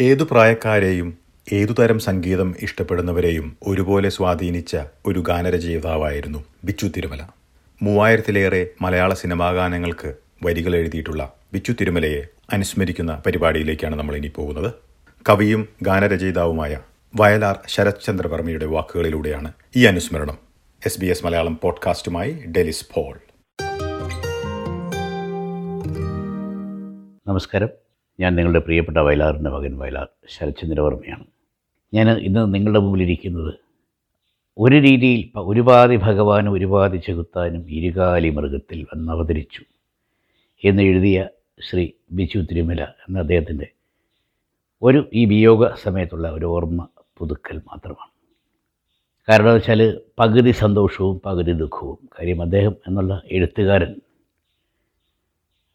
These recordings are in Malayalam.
ഏതു പ്രായക്കാരെയും ഏതുതരം സംഗീതം ഇഷ്ടപ്പെടുന്നവരെയും ഒരുപോലെ സ്വാധീനിച്ച ഒരു ഗാനരചയിതാവായിരുന്നു ബിച്ചു തിരുമല. മൂവായിരത്തിലേറെ മലയാള സിനിമാ ഗാനങ്ങൾക്ക് വരികൾ എഴുതിയിട്ടുള്ള ബിച്ചു തിരുമലയെ അനുസ്മരിക്കുന്ന പരിപാടിയിലേക്കാണ് നമ്മൾ ഇനി പോകുന്നത്. കവിയും ഗാനരചയിതാവുമായ വയലാർ ശരത് ചന്ദ്രവർമ്മയുടെ വാക്കുകളിലൂടെയാണ് ഈ അനുസ്മരണം. എസ് ബി എസ് മലയാളം പോഡ്കാസ്റ്റുമായി ഡെലിസ് പോൾ. നമസ്കാരം. ഞാൻ നിങ്ങളുടെ പ്രിയപ്പെട്ട വയലാറിന്റെ മകൻ വയലാർ ശരത്ചന്ദ്രവർമ്മയാണ് ഞാൻ ഇന്ന് നിങ്ങളുടെ മുമ്പിലിരിക്കുന്നത് ഒരു രീതിയിൽ ഒരുപാതി ഭഗവാനും ഒരുപാതി ചെകുത്താനും ഇരുകാലി മൃഗത്തിൽ വന്നവതരിച്ചു എന്ന് എഴുതിയ ശ്രീ ബിച്ചു തിരുമല എന്ന അദ്ദേഹത്തിന്റെ ഒരു ഈ വിയോഗ സമയത്തുള്ള ഒരു ഓർമ്മ പുതുക്കൽ മാത്രമാണ്. കാരണം വെച്ചാൽ പകുതി സന്തോഷവും പകുതി ദുഃഖവും. കാര്യം അദ്ദേഹം എന്നുള്ള എഴുത്തുകാരൻ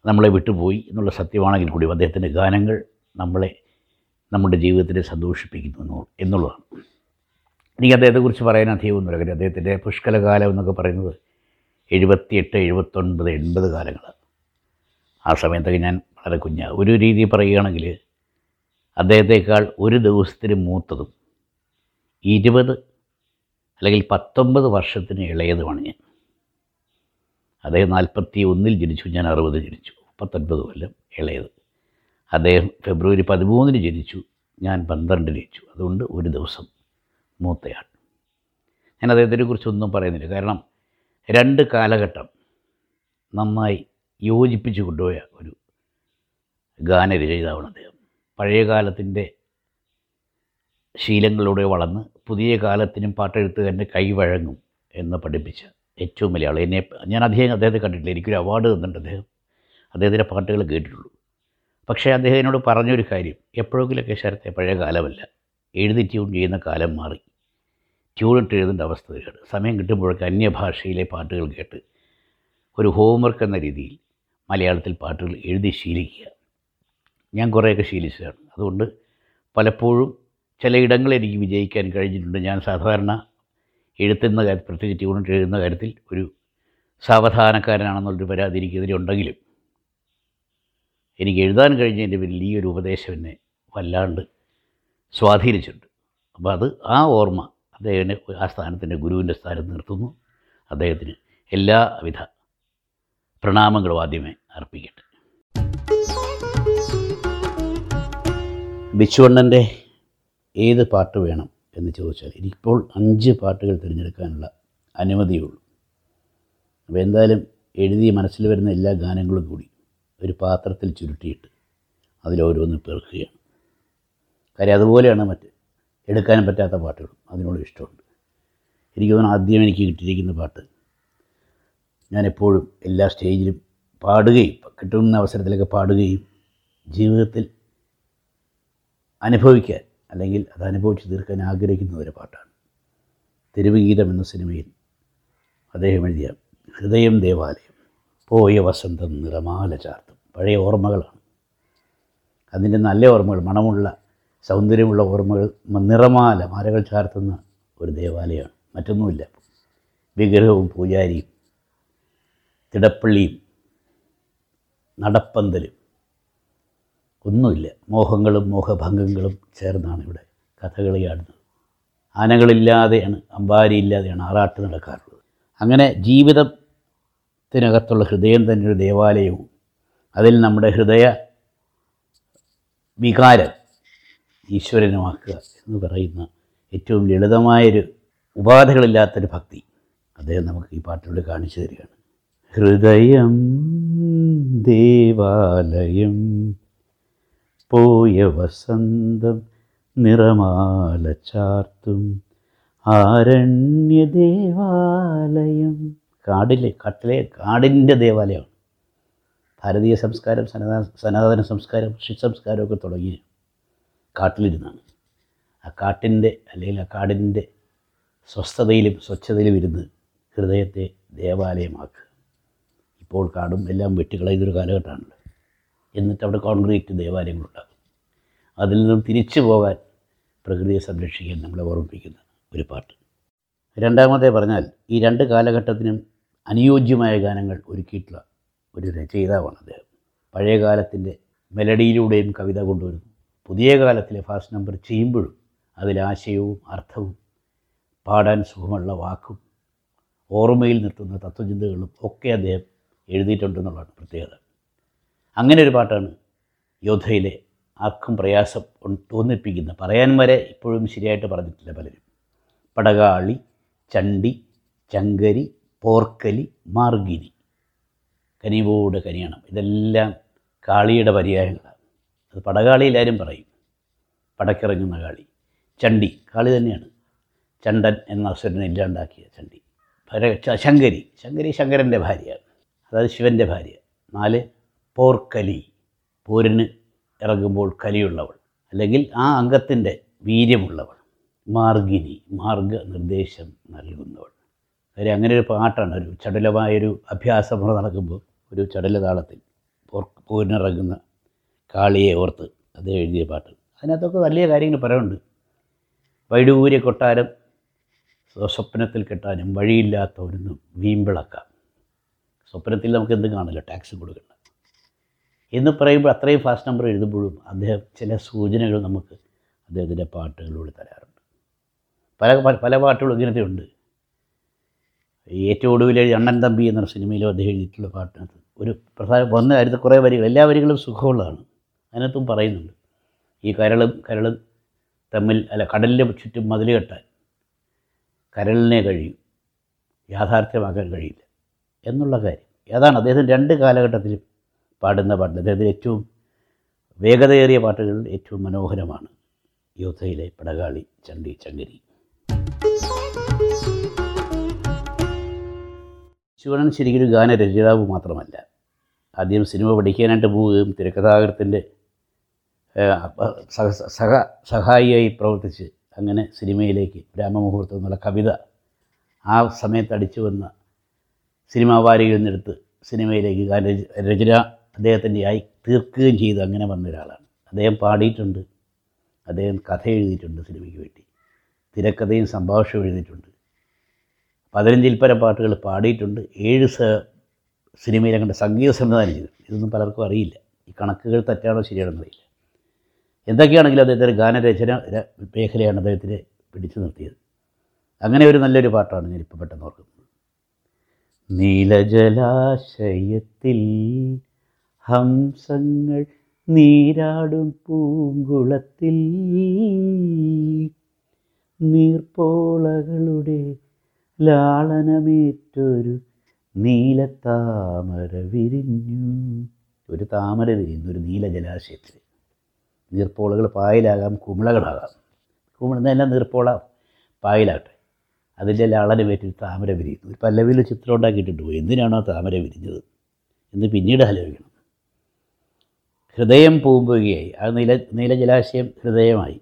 നമ്മളെ വിട്ടുപോയി എന്നുള്ള സത്യമാണെങ്കിൽ കൂടി അദ്ദേഹത്തിന്റെ ഗാനങ്ങൾ നമ്മളെ നമ്മുടെ ജീവിതത്തിനെ സന്തോഷിപ്പിക്കുന്നു എന്നുള്ളതാണ്. എനിക്ക് അദ്ദേഹത്തെക്കുറിച്ച് പറയാൻ അധികമൊന്നുമില്ല. കാര്യം അദ്ദേഹത്തിന്റെ പുഷ്കലകാലം എന്നൊക്കെ പറയുന്നത് എഴുപത്തിയെട്ട് എഴുപത്തൊൻപത് എൺപത് കാലങ്ങളാണ്. ആ സമയത്തൊക്കെ ഞാൻ വളരെ കുഞ്ഞ. ഒരു രീതി പറയുകയാണെങ്കിൽ അദ്ദേഹത്തെക്കാൾ ഒരു ദിവസത്തിന് മൂത്തതും ഇരുപത് അല്ലെങ്കിൽ പത്തൊമ്പത് വർഷത്തിന് ഇളയതുമാണ് ഞാൻ. അദ്ദേഹം നാൽപ്പത്തി ഒന്നിൽ ജനിച്ചു ഞാൻ അറുപത് ജനിച്ചു മുപ്പത്തൊൻപത് കൊല്ലം ഇളയത്. അദ്ദേഹം ഫെബ്രുവരി പതിമൂന്നിന് ജനിച്ചു ഞാൻ പന്ത്രണ്ടിന് ജനിച്ചു അതുകൊണ്ട് ഒരു ദിവസം മൂത്തയാൾ. ഞാൻ അദ്ദേഹത്തിനെ കുറിച്ചൊന്നും പറയുന്നില്ല. കാരണം രണ്ട് കാലഘട്ടം നന്നായി യോജിപ്പിച്ച് കൊണ്ടുപോയ ഒരു ഗാനരചയിതാവാണ് അദ്ദേഹം. പഴയ കാലത്തിന്റെ ശീലങ്ങളിലൂടെ വളർന്ന് പുതിയ കാലത്തിനും പാട്ടെഴുത്തുകാരന്റെ കൈവഴങ്ങും എന്ന് പഠിപ്പിച്ച ഏറ്റവും വലിയ ആൾ എന്നെ ഞാൻ അദ്ദേഹം അദ്ദേഹത്തെ കണ്ടിട്ടില്ല. എനിക്കൊരു അവാർഡ് തന്നിട്ടുണ്ട് അദ്ദേഹം. അദ്ദേഹത്തിന്റെ പാട്ടുകൾ കേട്ടിട്ടുള്ളൂ. പക്ഷേ അദ്ദേഹം എന്നോട് പറഞ്ഞൊരു കാര്യം. എപ്പോഴെങ്കിലൊക്കെ ശരത്തെ പഴയ കാലമല്ല. എഴുതി ട്യൂൺ ചെയ്യുന്ന കാലം മാറി. ട്യൂണിട്ട് എഴുതേണ്ട അവസ്ഥ വരികയാണ്. സമയം കിട്ടുമ്പോഴൊക്കെ അന്യഭാഷയിലെ പാട്ടുകൾ കേട്ട് ഒരു ഹോംവർക്ക് എന്ന രീതിയിൽ മലയാളത്തിൽ പാട്ടുകൾ എഴുതി ശീലിക്കുക. ഞാൻ കുറേയൊക്കെ ശീലിച്ചതാണ്. അതുകൊണ്ട് പലപ്പോഴും ചിലയിടങ്ങളിൽ എനിക്ക് വിജയിക്കാൻ കഴിഞ്ഞിട്ടുണ്ട്. ഞാൻ സാധാരണ എഴുത്തുന്ന കാര്യത്തിൽ പ്രത്യേകിച്ച് ട്യൂണിട്ട് എഴുതുന്ന കാര്യത്തിൽ ഒരു സാവധാനക്കാരനാണെന്നുള്ളൊരു പരാതി എനിക്കെതിരെ ഉണ്ടെങ്കിലും എനിക്ക് എഴുതാൻ കഴിഞ്ഞതിന്റെ പിന്നിൽ ഈ ഒരു ഉപദേശം എന്നെ വല്ലാണ്ട് സ്വാധീനിച്ചിട്ടുണ്ട്. അപ്പോൾ അത് ആ ഓർമ്മ അദ്ദേഹത്തിന് ആ സ്ഥാനത്തിന്റെ ഗുരുവിന്റെ സ്ഥാനം നിർത്തുന്നു. അദ്ദേഹത്തിന് എല്ലാവിധ പ്രണാമങ്ങളും ആദ്യമേ അർപ്പിക്കട്ടെ. ബിച്ചുവണ്ണന്റെ ഏത് പാട്ട് വേണം? എന്ന് ചോദിച്ചാൽ എനിക്കിപ്പോൾ അഞ്ച് പാട്ടുകൾ തിരഞ്ഞെടുക്കാനുള്ള അനുമതിയുള്ളൂ. അപ്പോൾ എന്തായാലും എഴുതി മനസ്സിൽ വരുന്ന എല്ലാ ഗാനങ്ങളും കൂടി ഒരു പാത്രത്തിൽ ചുരുട്ടിയിട്ട് അതിലോരോന്ന് പേർക്കുകയാണ് കാര്യം അതുപോലെയാണ് മറ്റ് എടുക്കാനും പറ്റാത്ത പാട്ടുകളും അതിനോട് ഇഷ്ടമുണ്ട്. എനിക്ക് തോന്നുന്നു ആദ്യം എനിക്ക് കിട്ടിയിരിക്കുന്ന പാട്ട് ഞാൻ എപ്പോഴും എല്ലാ സ്റ്റേജിലും പാടുകയും കിട്ടുന്ന അവസരത്തിലൊക്കെ പാടുകയും ജീവിതത്തിൽ അനുഭവിക്കാൻ അല്ലെങ്കിൽ അത് അനുഭവിച്ച് തീർക്കാൻ ആഗ്രഹിക്കുന്ന ഒരു പാട്ടാണ്. തെരുവുഗീതം എന്ന സിനിമയിൽ അദ്ദേഹം എഴുതിയ ഹൃദയം ദേവാലയം പോയ വസന്തം നിറമാല ചാർത്തും. പഴയ ഓർമ്മകളാണ്. അതിന്റെ നല്ല ഓർമ്മകൾ മണമുള്ള സൗന്ദര്യമുള്ള ഓർമ്മകൾ നിറമാല മാലകൾ ചാർത്തുന്ന ഒരു ദേവാലയമാണ്. മറ്റൊന്നുമില്ല. വിഗ്രഹവും പൂജാരിയും തിടപ്പള്ളിയും നടപ്പന്തലും ഒന്നുമില്ല. മോഹങ്ങളും മോഹഭംഗങ്ങളും ചേർന്നാണ് ഇവിടെ കഥകളിയാടുന്നത് ആനകളില്ലാതെയാണ് അമ്പാരിയില്ലാതെയാണ് ആറാട്ട് നടക്കാറുള്ളത്. അങ്ങനെ ജീവിതത്തിനകത്തുള്ള ഹൃദയം തന്നെ ഒരു ദേവാലയവും അതിൽ നമ്മുടെ ഹൃദയ വികാരം ഈശ്വരനുമാക്കുക എന്ന് പറയുന്ന ഏറ്റവും ലളിതമായൊരു ഉപാധികളില്ലാത്തൊരു ഭക്തി അദ്ദേഹം നമുക്ക് ഈ പാട്ടിലൂടെ കാണിച്ചു തരികയാണ്. ഹൃദയം ദേവാലയം പോയ വസന്തം നിറമാല ചാർത്തും ആരണ്യ ദേവാലയം കാടിലെ കാട്ടിലെ കാടിന്റെ ദേവാലയമാണ്. ഭാരതീയ സംസ്കാരം സനാതന സനാതന സംസ്കാരം ഋഷി സംസ്കാരമൊക്കെ തുടങ്ങി കാട്ടിലിരുന്നാണ്. ആ കാട്ടിന്റെ അല്ലെങ്കിൽ ആ കാടിന്റെ സ്വസ്ഥതയിലും സ്വച്ഛതയിലും ഇരുന്ന് ഹൃദയത്തെ ദേവാലയമാക്കുക. ഇപ്പോൾ കാടും എല്ലാം വെട്ടിക്കളയുന്നൊരു കാലഘട്ടമാണല്ലോ. എന്നിട്ട് അവിടെ കോൺക്രീറ്റ് ദേവാലയങ്ങളുണ്ടാകും. അതിൽ നിന്നും തിരിച്ചു പോകാൻ പ്രകൃതിയെ സംരക്ഷിക്കാൻ നമ്മളെ ഓർമ്മിപ്പിക്കുന്ന ഒരു പാട്ട്. രണ്ടാമത്തെ പറഞ്ഞാൽ ഈ രണ്ട് കാലഘട്ടത്തിനും അനുയോജ്യമായ ഗാനങ്ങൾ ഒരുക്കിയിട്ടുള്ള ഒരു രചയിതാവാണ് അദ്ദേഹം. പഴയ കാലത്തിന്റെ മെലഡിയിലൂടെയും കവിത കൊണ്ടുവരുന്നു. പുതിയ കാലത്തിലെ ഫാസ്റ്റ് നമ്പർ ചെയ്യുമ്പോഴും അതിലാശയവും അർത്ഥവും പാടാൻ സുഖമുള്ള വാക്കും ഓർമ്മയിൽ നിർത്തുന്ന തത്വചിന്തകളും ഒക്കെ അദ്ദേഹം എഴുതിയിട്ടുണ്ടെന്നുള്ളതാണ് പ്രത്യേകത. അങ്ങനെ ഒരു പാട്ടാണ് യോദ്ധയിലെ ആർക്കും പ്രയാസം തോന്നിപ്പിക്കുന്നത് തോന്നിപ്പിക്കുന്ന. പറയാൻ വരെ ഇപ്പോഴും ശരിയായിട്ട് പറഞ്ഞിട്ടില്ല പലരും. പടകാളി ചണ്ടി ചങ്കരി പോർക്കലി മാർഗിനി. കനിവോട് കനിയണം. ഇതെല്ലാം കാളിയുടെ പര്യായങ്ങളാണ്. അത് പടകാളി എല്ലാവരും പറയും. പടക്കിറങ്ങുന്ന കാളി. ചണ്ടി കാളി തന്നെയാണ്. ചണ്ടൻ എന്ന അസുരനെ ഇല്ലാണ്ടാക്കിയ ചണ്ടി. ശങ്കരി. ശങ്കരി ശങ്കരന്റെ ഭാര്യയാണ്. അതായത് ശിവന്റെ ഭാര്യ. നാല് പോർക്കലി. പോരിന് ഇറങ്ങുമ്പോൾ കലിയുള്ളവൾ. അല്ലെങ്കിൽ ആ അംഗത്തിന്റെ വീര്യമുള്ളവൾ. മാർഗിനി മാർഗ നിർദ്ദേശം നൽകുന്നവൾ. കാര്യം അങ്ങനെ ഒരു പാട്ടാണ്. ഒരു ചടുലമായൊരു അഭ്യാസം നടക്കുമ്പോൾ ഒരു ചടുല താളത്തിൽ പോർ പോരിനിറങ്ങുന്ന കാളിയെ ഓർത്ത് അത് എഴുതിയ പാട്ട്. അതിനകത്തൊക്കെ വലിയ കാര്യങ്ങൾ പറയുന്നുണ്ട് വൈഡൂര്യ കൊട്ടാരം സ്വപ്നത്തിൽ കെട്ടാനും വഴിയില്ലാത്തവരൊന്നും വീമ്പിളക്കാം. സ്വപ്നത്തിൽ നമുക്ക് എന്ത് കാണില്ല ടാക്സ് കൊടുക്കണ്ട എന്ന് പറയുമ്പോൾ അത്രയും ഫാസ്റ്റ് നമ്പർ എഴുതുമ്പോഴും അദ്ദേഹം ചില സൂചനകൾ നമുക്ക് അദ്ദേഹത്തിന്റെ പാട്ടുകളിലൂടെ തരാറുണ്ട്. പല പല- പാട്ടുകളും ഇങ്ങനത്തെ ഉണ്ട്. ഏറ്റവും ഒടുവിൽ എഴുതി അണ്ണൻ തമ്പി എന്ന സിനിമയിലും അദ്ദേഹം എഴുതിയിട്ടുള്ള പാട്ടിനകത്ത് ഒരു പ്രധാന വന്ന കാര്യത്തിൽ കുറേ വരികൾ എല്ലാ വരികളും സുഖമുള്ളതാണ്. അതിനകത്തും പറയുന്നുണ്ട്. ഈ കരളും കരളും തമ്മിൽ അല്ല കടലിന്റെ ചുറ്റും മതിൽ കെട്ടാൻ കരളിനെ കഴിയും യാഥാർത്ഥ്യമാക്കാൻ കഴിയില്ല എന്നുള്ള കാര്യം. അതാണ് അദ്ദേഹം രണ്ട് കാലഘട്ടത്തിലും പാടുന്ന പാട്ട്. അദ്ദേഹത്തിന് ഏറ്റവും വേഗതയേറിയ പാട്ടുകൾ ഏറ്റവും മനോഹരമാണ്. യോധയിലെ പടകാളി ചണ്ടി ചങ്കരി ശിവണൻ ശരിക്കൊരു ഗാനരചയിതാവ് മാത്രമല്ല. ആദ്യം സിനിമ പഠിക്കാനായിട്ട് പോവുകയും തിരക്കഥാകൃത്തിന്റെ സഹ സഹായിയായി പ്രവർത്തിച്ച് അങ്ങനെ സിനിമയിലേക്ക് ബ്രാഹ്മമുഹൂർത്തം എന്നുള്ള കവിത ആ സമയത്ത് അടിച്ചു വന്ന സിനിമാ വാരികയിൽ നിന്നെടുത്ത് സിനിമയിലേക്ക് ഗാന രചന അദ്ദേഹത്തിന്റെ ആയി തീർക്കുകയും ചെയ്തു. അങ്ങനെ വന്ന ഒരാളാണ് അദ്ദേഹം പാടിയിട്ടുണ്ട്. അദ്ദേഹം കഥ എഴുതിയിട്ടുണ്ട് സിനിമയ്ക്ക് വേണ്ടി. തിരക്കഥയും സംഭാഷണവും എഴുതിയിട്ടുണ്ട്. പതിനഞ്ചിൽ പാട്ടുകൾ പാടിയിട്ടുണ്ട്. ഏഴ് സ സിനിമയിൽ കണ്ട സംഗീത സംവിധാനം ചെയ്തു. ഇതൊന്നും പലർക്കും അറിയില്ല. ഈ കണക്കുകൾ തെറ്റാണോ ശരിയാണെന്ന് അറിയില്ല. എന്തൊക്കെയാണെങ്കിലും അദ്ദേഹത്തിന്റെ ഗാനരചന മേഖലയാണ് അദ്ദേഹത്തിനെ പിടിച്ചു നിർത്തിയത്. അങ്ങനെ ഒരു നല്ലൊരു പാട്ടാണ് ഞാനിപ്പോൾ പെട്ടെന്ന് ഓർക്കുന്നത്. നീലജലാശയത്തിൽ ഹംസങ്ങൾ നീരാടും പൂങ്കുളത്തിൽ. നീർപ്പോളകളുടെ ലാളനമേറ്റൊരു നീലത്താമര വിരിഞ്ഞു. ഒരു താമര വിരിയുന്നു ഒരു നീല ജലാശയത്തിൽ. നീർപ്പോളകൾ പായലാകാം കുമിളകളാകാം. കുമിളുന്നതെല്ലാം നീർപ്പോള പായലാകട്ടെ. അതിന്റെ ലാളനമേറ്റൊരു താമര വിരിയുന്നു. ഒരു പല്ലവിയിൽ ചിത്രം ഉണ്ടാക്കിയിട്ടുണ്ട്. എന്തിനാണോ താമര വിരിഞ്ഞത്? എന്ന് പിന്നീട് ആലോചിക്കണം. ഹൃദയം പൂമ്പുകയായി. ആ നീല നീലജലാശയം ഹൃദയമായി.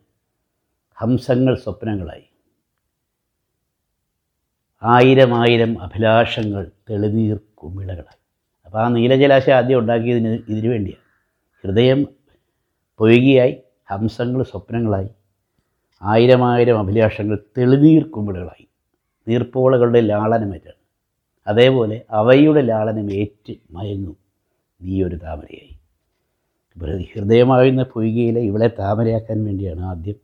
ഹംസങ്ങൾ സ്വപ്നങ്ങളായി. ആയിരം ആയിരം അഭിലാഷങ്ങൾ തെളിനീർ കുമിളകളായി. അപ്പോൾ ആ നീലജലാശയം ആദ്യം ഉണ്ടാക്കിയതിന് ഇതിനു വേണ്ടിയാണ്. ഹൃദയം പൊയ്കിയായി ഹംസങ്ങൾ സ്വപ്നങ്ങളായി. ആയിരം ആയിരം അഭിലാഷങ്ങൾ തെളിനീർ കുമിളകളായി. നീർപ്പോളകളുടെ ലാളനമേറ്റാണ് അതേപോലെ അവയുടെ ലാളനം ഏറ്റ് മയങ്ങും. നീ ഒരു താമരയായി. ഹൃദയമാകുന്ന പൊയ്കയിലെ ഇവളെ താമരയാക്കാൻ വേണ്ടിയാണ് ആദ്യം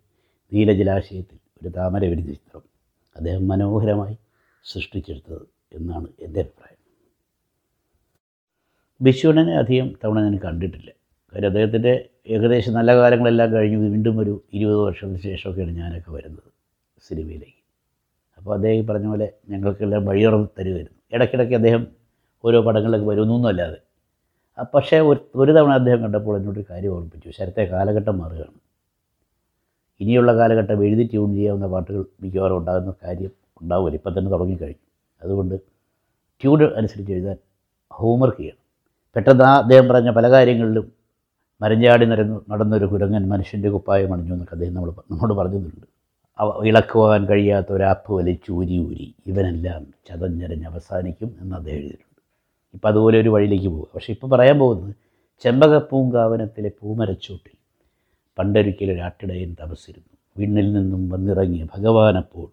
നീലജലാശയത്തിൽ ഒരു താമര വിരുദ്ധ ചിത്രം അദ്ദേഹം മനോഹരമായി സൃഷ്ടിച്ചെടുത്തത് എന്നാണ് എന്റെ അഭിപ്രായം. ബിശുവിനെ അധികം തവണ ഞാൻ കണ്ടിട്ടില്ല. കാര്യം അദ്ദേഹത്തിന്റെ ഏകദേശം നല്ല കാലങ്ങളെല്ലാം കഴിഞ്ഞ് വീണ്ടും ഒരു ഇരുപത് വർഷത്തിന് ശേഷമൊക്കെയാണ് ഞാനൊക്കെ വരുന്നത് സിനിമയിലേക്ക്. അപ്പോൾ അദ്ദേഹം പറഞ്ഞ പോലെ ഞങ്ങൾക്കെല്ലാം വഴിയുറന്ന് തരുമായിരുന്നു. ഇടയ്ക്കിടയ്ക്ക് അദ്ദേഹം ഓരോ പടങ്ങളിലൊക്കെ ആ പക്ഷേ ഒരു ഒരു തവണ അദ്ദേഹം കണ്ടപ്പോൾ എന്നോടൊരു കാര്യം ഓർമ്മിപ്പിച്ചു. ശരത്തെ കാലഘട്ടം മാറുകയാണ്. ഇനിയുള്ള കാലഘട്ടം എഴുതി ട്യൂൺ ചെയ്യാവുന്ന പാട്ടുകൾ മിക്കവാറും ഉണ്ടാകുന്ന കാര്യം ഉണ്ടാവില്ല ഇപ്പം തന്നെ തുടങ്ങിക്കഴിഞ്ഞു. അതുകൊണ്ട് ട്യൂൺ അനുസരിച്ച് എഴുതാൻ ഹോംവർക്ക് ചെയ്യണം. പെട്ടെന്ന് ആ അദ്ദേഹം പറഞ്ഞ പല കാര്യങ്ങളിലും മരഞ്ചാടി നിരന്നു നടന്നൊരു കുരങ്ങൻ മനുഷ്യന്റെ കുപ്പായം അണിഞ്ഞു എന്നൊക്കെ അദ്ദേഹം നമ്മൾ നമ്മോട് പറഞ്ഞിട്ടുണ്ട് ഇളക്കുവാൻ കഴിയാത്ത ഒരാപ്പ് വലിച്ചൂരി ഊരി ഇവനെല്ലാം ചതഞ്ഞരഞ്ഞ് അവസാനിക്കും എന്ന് അദ്ദേഹം എഴുതിയിട്ടുണ്ട്. ഇപ്പം അതുപോലെ ഒരു വഴിയിലേക്ക് പോകുക പക്ഷേ ഇപ്പോൾ പറയാൻ പോകുന്നത് ചെമ്പകപ്പൂങ്കാവനത്തിലെ പൂമരച്ചൂട്ടിൽ പണ്ടൊരിക്കലൊരാട്ടിടയൻ തപസ്സിരുന്നു വീണിൽ നിന്നും വന്നിറങ്ങിയ ഭഗവാനപ്പോൾ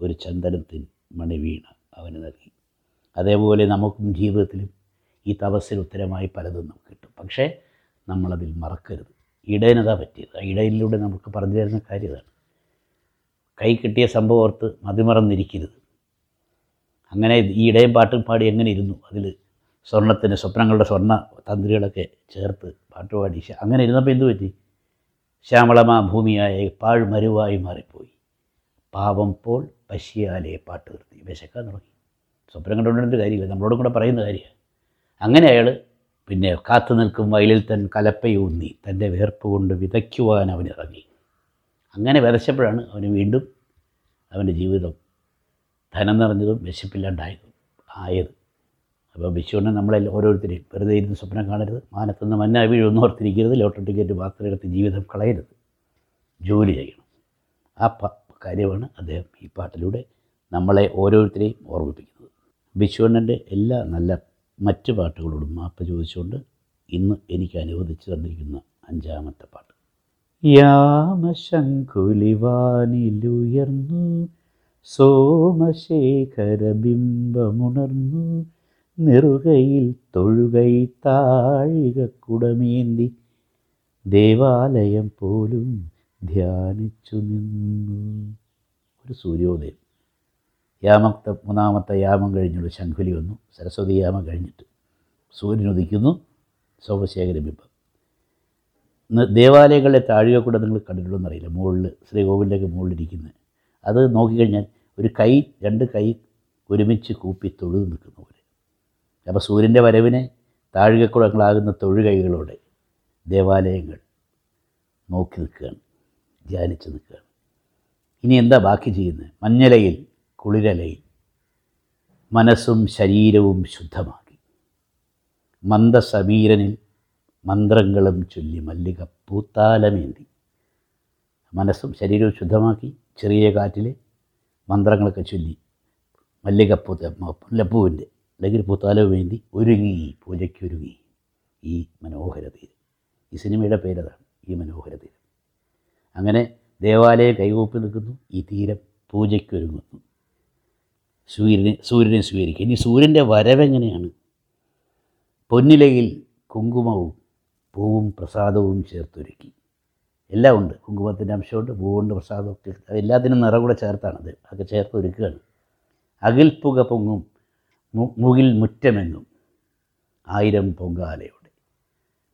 ഒരു ചന്ദനത്തിൻ മണിവീണ അവന് നൽകി. അതേപോലെ നമുക്കും ജീവിതത്തിലും ഈ തപസ്സിന് ഉത്തരമായി പലതും നമുക്ക് കിട്ടും. പക്ഷേ നമ്മളതിൽ മറക്കരുത്. ഇടയനതാ പറ്റിയത്. ആ ഇടയിലൂടെ നമുക്ക് പറഞ്ഞു തരുന്ന കാര്യം ഇതാണ്. കൈ കിട്ടിയ സംഭവം ഓർത്ത് മതിമറന്നിരിക്കരുത്. അങ്ങനെ ഈ ഇടയൻ പാട്ടും പാടി എങ്ങനെ ഇരുന്നു? അതിൽ സ്വർണത്തിന് സ്വപ്നങ്ങളുടെ സ്വർണ തന്ത്രികളൊക്കെ ചേർത്ത് പാട്ടുപാടി അങ്ങനെ ഇരുന്നപ്പോൾ എന്തു പറ്റി? ശ്യാമളമാ ഭൂമിയായ പാഴ് മരുവായി മാറിപ്പോയി. പാവം പോൾ പശ്യാലെ പാട്ട് നിർത്തി. വിശക്കാൻ തുടങ്ങി. സ്വപ്നം കണ്ടുകൊണ്ടിരുന്ന കാര്യമില്ല. നമ്മളോടും കൂടെ പറയുന്ന കാര്യമാണ്. അങ്ങനെ അയാൾ പിന്നെ കാത്തു നിൽക്കും വയലിൽ തൻ കലപ്പയൂന്നി തന്റെ വേർപ്പ് കൊണ്ട് വിതയ്ക്കുവാൻ അവൻ ഇറങ്ങി. അങ്ങനെ വിതച്ചപ്പോഴാണ് അവന് വീണ്ടും അവന്റെ ജീവിതം ധനം നിറഞ്ഞതും വിശപ്പില്ലാണ്ടായതും ആയത്. അപ്പോൾ വിശുവിനെ നമ്മളെ ഓരോരുത്തരെയും വെറുതെ ഇരുന്ന് സ്വപ്നം കാണരുത് മാനത്തുനിന്ന് മഞ്ഞ വീഴൊന്നും ഓർത്തിരിക്കരുത് ലോട്ടറി ടിക്കറ്റ് മാത്രം എടുത്ത് ജീവിതം കളയരുത് ജോലി ചെയ്യണം. ആ കാര്യമാണ് അദ്ദേഹം ഈ പാട്ടിലൂടെ നമ്മളെ ഓരോരുത്തരെയും ഓർമ്മിപ്പിക്കുന്നത്. വിശ്വണ്ണന്റെ എല്ലാ നല്ല മറ്റ് പാട്ടുകളോടും മാപ്പ് ചോദിച്ചുകൊണ്ട് ഇന്ന് എനിക്ക് അനുവദിച്ചു തന്നിരിക്കുന്ന അഞ്ചാമത്തെ പാട്ട്. യാമശങ്കുലിവാനിലുയർന്നു സോമശേഖര ബിംബമുണർന്നു നെറുകയിൽ തൊഴുകൈ താഴിക കുടമേന്തി ദേവാലയം പോലും ധ്യാനിച്ചു നിന്നു. ഒരു സൂര്യോദയം. യാമത്തെ മൂന്നാമത്തെ യാമം കഴിഞ്ഞുള്ള ശംഖുലി വന്നു. സരസ്വതി യാമം കഴിഞ്ഞിട്ട് സൂര്യൻ ഉദിക്കുന്നു. സോമശേഖര ബിംബം. ദേവാലയങ്ങളിലെ താഴിക കൂടെ നിങ്ങൾ കണ്ടിട്ടുണ്ടോ അറിയില്ല. മുകളിൽ ശ്രീകോവിലേക്ക് മുകളിലിരിക്കുന്നത് അത് നോക്കിക്കഴിഞ്ഞാൽ ഒരു കൈ രണ്ട് കൈ ഒരുമിച്ച് കൂപ്പി തൊഴുത് നിൽക്കുന്ന അപ്പോൾ സൂര്യന്റെ വരവിനെ താഴികക്കുളങ്ങളാകുന്ന തൊഴുകൈകളോടെ ദേവാലയങ്ങൾ നോക്കി നിൽക്കുകയാണ് ധ്യാനിച്ച് നിൽക്കുകയാണ്. ഇനി എന്താ ബാക്കി ചെയ്യുന്നത്? മഞ്ഞലയിൽ കുളിരലയിൽ മനസ്സും ശരീരവും ശുദ്ധമാക്കി. മന്ദസമീരനിൽ മന്ത്രങ്ങളും ചൊല്ലി മല്ലിക പൂത്താലമേന്തി. മനസ്സും ശരീരവും ശുദ്ധമാക്കി ചെറിയ കാറ്റിൽ മന്ത്രങ്ങളൊക്കെ ചൊല്ലി മല്ലികപ്പൂത്ത മുല്ലപ്പൂവിന്റെ അല്ലെങ്കിൽ പൂത്താലം വേണ്ടി ഒരുങ്ങി പൂജയ്ക്കൊരുങ്ങി. ഈ മനോഹര തീരം ഈ സിനിമയുടെ പേരതാണ് ഈ മനോഹര തീരം അങ്ങനെ ദേവാലയം കൈകൂപ്പി നിൽക്കുന്നു ഈ തീരം പൂജയ്ക്കൊരുങ്ങുന്നു. സൂര്യനെ സൂര്യനെ സ്വീകരിക്കുക. ഇനി സൂര്യന്റെ വരവെങ്ങനെയാണ് പൊന്നിലയിൽ കുങ്കുമവും പൂവും പ്രസാദവും ചേർത്തൊരുക്കി. എല്ലാം ഉണ്ട്. കുങ്കുമത്തിന്റെ അംശമുണ്ട് പൂവുണ്ട് പ്രസാദമൊക്കെ അത് എല്ലാത്തിനും നിറം കൂടെ ചേർത്താണത് അതൊക്കെ ചേർത്ത് ഒരുക്കുകയാണ് അകിൽപ്പുക പൊങ്ങും മുകിൽ മുറ്റമെങ്ങും ആയിരം പൊങ്കാലയോടെ.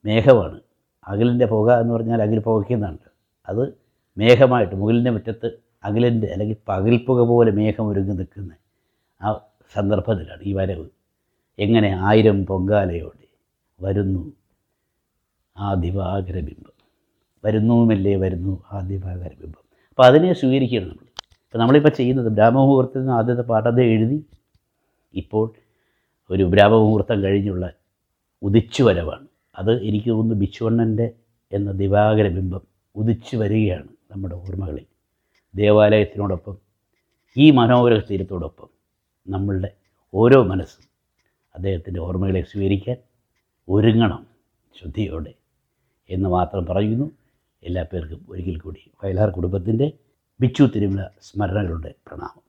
മേഘമാണ്. അകിലിന്റെ പുക എന്ന് പറഞ്ഞാൽ അകിൽ പുകയ്ക്കുന്നതാണ് അത് മേഘമായിട്ട് മുകിലിന്റെ മുറ്റത്ത് അകിലിന്റെ അല്ലെങ്കിൽ പകൽപ്പുക പോലെ മേഘം ഒരുങ്ങി നിൽക്കുന്ന ആ സന്ദർഭത്തിലാണ് ഈ വരവ്. എങ്ങനെ ആയിരം പൊങ്കാലയോടെ വരുന്നു ആ ദിവാകര ബിംബം. വരുന്നുമല്ലേ വരുന്നു ആ ദിവാകര ബിംബം. അപ്പോൾ അതിനെ സ്വീകരിക്കണം നമ്മൾ. ഇപ്പോൾ നമ്മളിപ്പോൾ ചെയ്യുന്നത് ബ്രാഹ്മമുഹൂർത്തത്തിൽ നിന്ന് ആദ്യത്തെ പാഠത്തെ എഴുതി ഇപ്പോൾ ഒരു ബ്രാഹ്മമുഹൂർത്തം കഴിഞ്ഞുള്ള ഉദിച്ചു വരവാണ് അത് എനിക്ക് തോന്നുന്നു ബിച്ചുവണ്ണന്റെ എന്ന ദിവാകര ബിംബം ഉദിച്ചു വരികയാണ് നമ്മുടെ ഓർമ്മകളിൽ. ദേവാലയത്തിനോടൊപ്പം ഈ മനോഹര തീരത്തോടൊപ്പം നമ്മളുടെ ഓരോ മനസ്സും അദ്ദേഹത്തിന്റെ ഓർമ്മകളെ സ്വീകരിക്കാൻ ഒരുങ്ങണം ശുദ്ധിയോടെ എന്ന് മാത്രം പറയുന്നു. എല്ലാ പേർക്കും ഒരിക്കൽ കൂടി വയലാർ കുടുംബത്തിന്റെ ബിച്ചു തിരുമല സ്മരണകളുടെ പ്രണാമം.